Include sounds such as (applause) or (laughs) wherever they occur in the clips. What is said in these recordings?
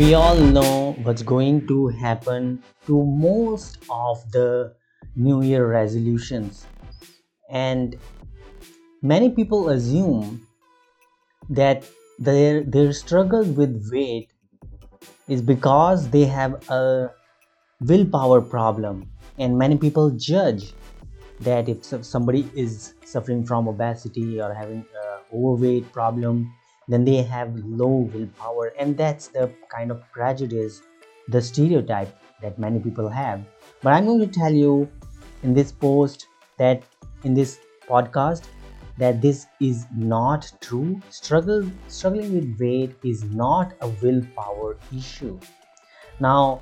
we all know what's going to happen to most of the new year resolutions. And many people assume that their their struggle with weight is because they have a willpower problem. And many people judge that if somebody is suffering from obesity or having overweight problem then they have low willpower and that's the kind of prejudice the stereotype that many people have but i'm going to tell you in this post that in this podcast that this is not true struggle struggling with weight is not a willpower issue now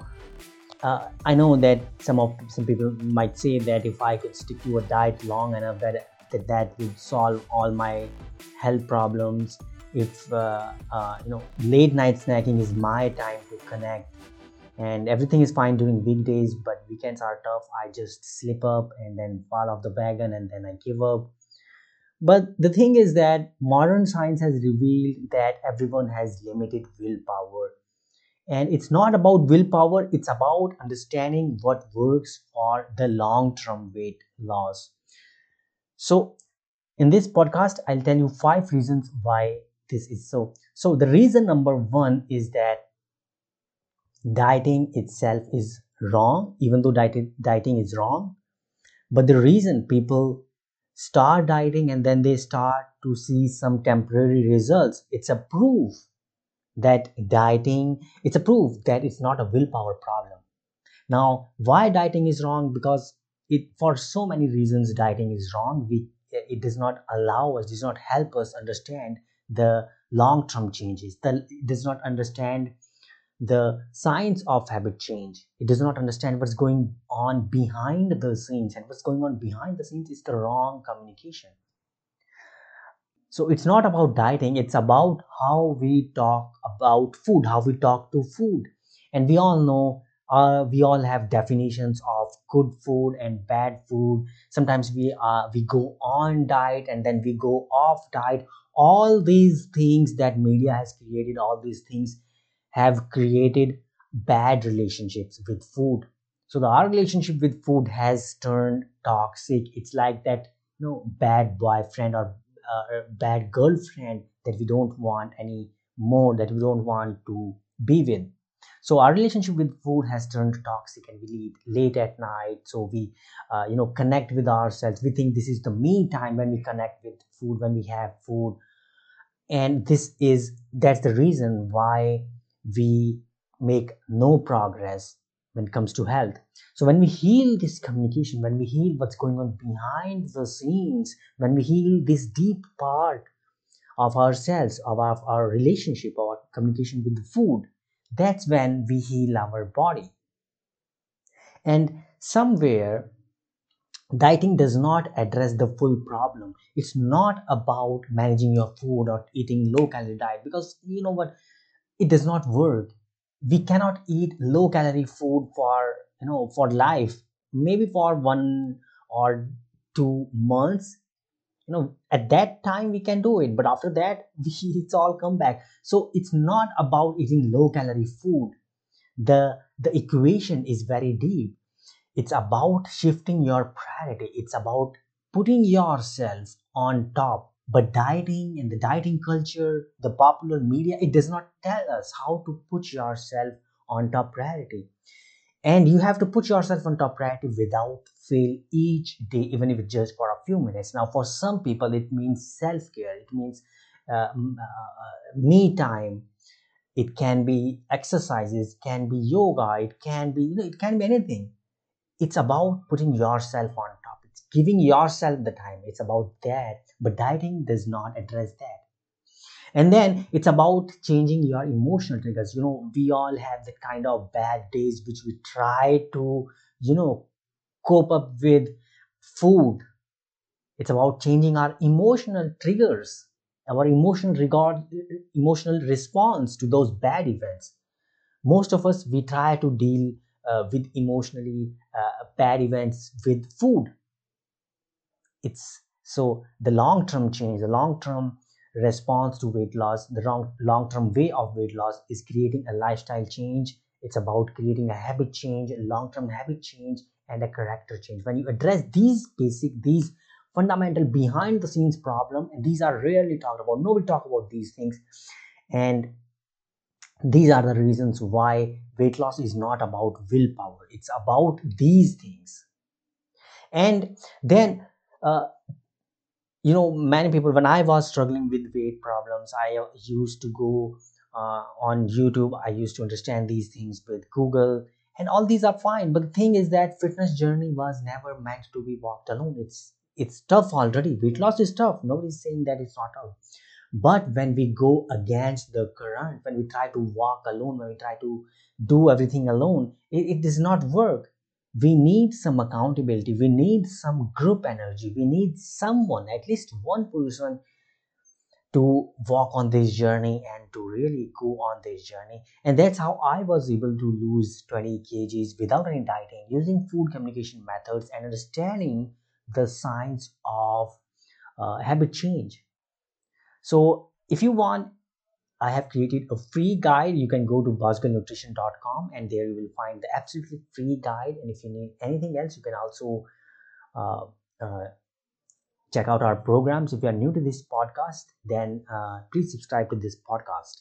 uh, I know that some of some people might say that if I could stick to a diet long enough, that that, that would solve all my health problems. If uh, uh, you know, late night snacking is my time to connect, and everything is fine during weekdays, but weekends are tough. I just slip up and then fall off the wagon, and then I give up. But the thing is that modern science has revealed that everyone has limited willpower and it's not about willpower it's about understanding what works for the long term weight loss so in this podcast i'll tell you five reasons why this is. So so the reason number 1 is that dieting itself is wrong even though dieting, dieting is wrong. But the reason people start dieting and then they start to see some temporary results it's a proof that dieting it's a proof that it's not a willpower problem. Now why dieting is wrong? Because it for so many reasons dieting is wrong. We it does not allow us does not help us understand the long term changes. The, it does not understand the science of habit change. It does not understand what's going on behind the scenes and what's going on behind the scenes is the wrong communication. So it's not about dieting it's about how we talk about food how we talk to food. And we all know uh, we all have definitions of good food and bad food. Sometimes we uh, we go on diet and then we go off diet. All these things that media has created all these things have created bad relationships with food. So the our relationship with food has turned toxic. It's like that you know bad boyfriend or a bad girlfriend that we don't want any more that we don't want to be with so our relationship with food has turned toxic and we eat late at night. So we uh, you know connect with ourselves. We think this is the me time when we connect with food when we have food. And this is that's the reason why we make no progress when it comes to health. So when we heal this communication when we heal what's going on behind the scenes when we heal this deep part of ourselves of our, our relationship our communication with the food that's when we heal our body. And somewhere dieting does not address the full problem. It's not about managing your food or eating low calorie diet because you know what? It does not work. We cannot eat low calorie food for you know for life. Maybe for one or two months you know at that time we can do it but after that (laughs) it's all come back. So it's not about eating low calorie food. The the equation is very deep. It's about shifting your priority. It's about putting yourself on top. But dieting and the dieting culture the popular media it does not tell us how to put yourself on top priority. And you have to put yourself on top priority without fail each day even if it's just for a few minutes. Now for some people it means self-care. It means uh, uh, me time. It can be exercises can be yoga it can be you know it can be anything. It's about putting yourself on top. It's giving yourself the time. It's about that. But dieting does not address that. And then it's about changing your emotional triggers. You know we all have the kind of bad days which we try to you know cope up with food. It's about changing our emotional triggers our emotional regard emotional response to those bad events. Most of us we try to deal uh, with emotionally uh, bad events with food. It's so the long term change the long term response to weight loss the wrong long-term way of weight loss is creating a lifestyle change. It's about creating a habit change a long-term habit change and a character change. When you address these basic these fundamental behind the scenes problem and these are rarely talked about nobody talk about these things. And these are the reasons why weight loss is not about willpower. It's about these things. And then uh, you know many people when i was struggling with weight problems i used to go uh, on youtube. I used to understand these things with google and all these are fine. But the thing is that fitness journey was never meant to be walked alone. It's it's tough already. Weight loss is tough. Nobody's saying that it's not tough. But when we go against the current when we try to walk alone when we try to do everything alone it, it does not work. We need some accountability. We need some group energy. We need someone at least one person to walk on this journey and to really go on this journey and that's how i was able to lose 20 kgs without any dieting using food communication methods and understanding the signs of uh, habit change so if you want I have created a free guide. You can go to buzzgirlnutrition.com and there you will find the absolutely free guide. And if you need anything else, you can also uh, uh, check out our programs. If you are new to this podcast, then uh, please subscribe to this podcast.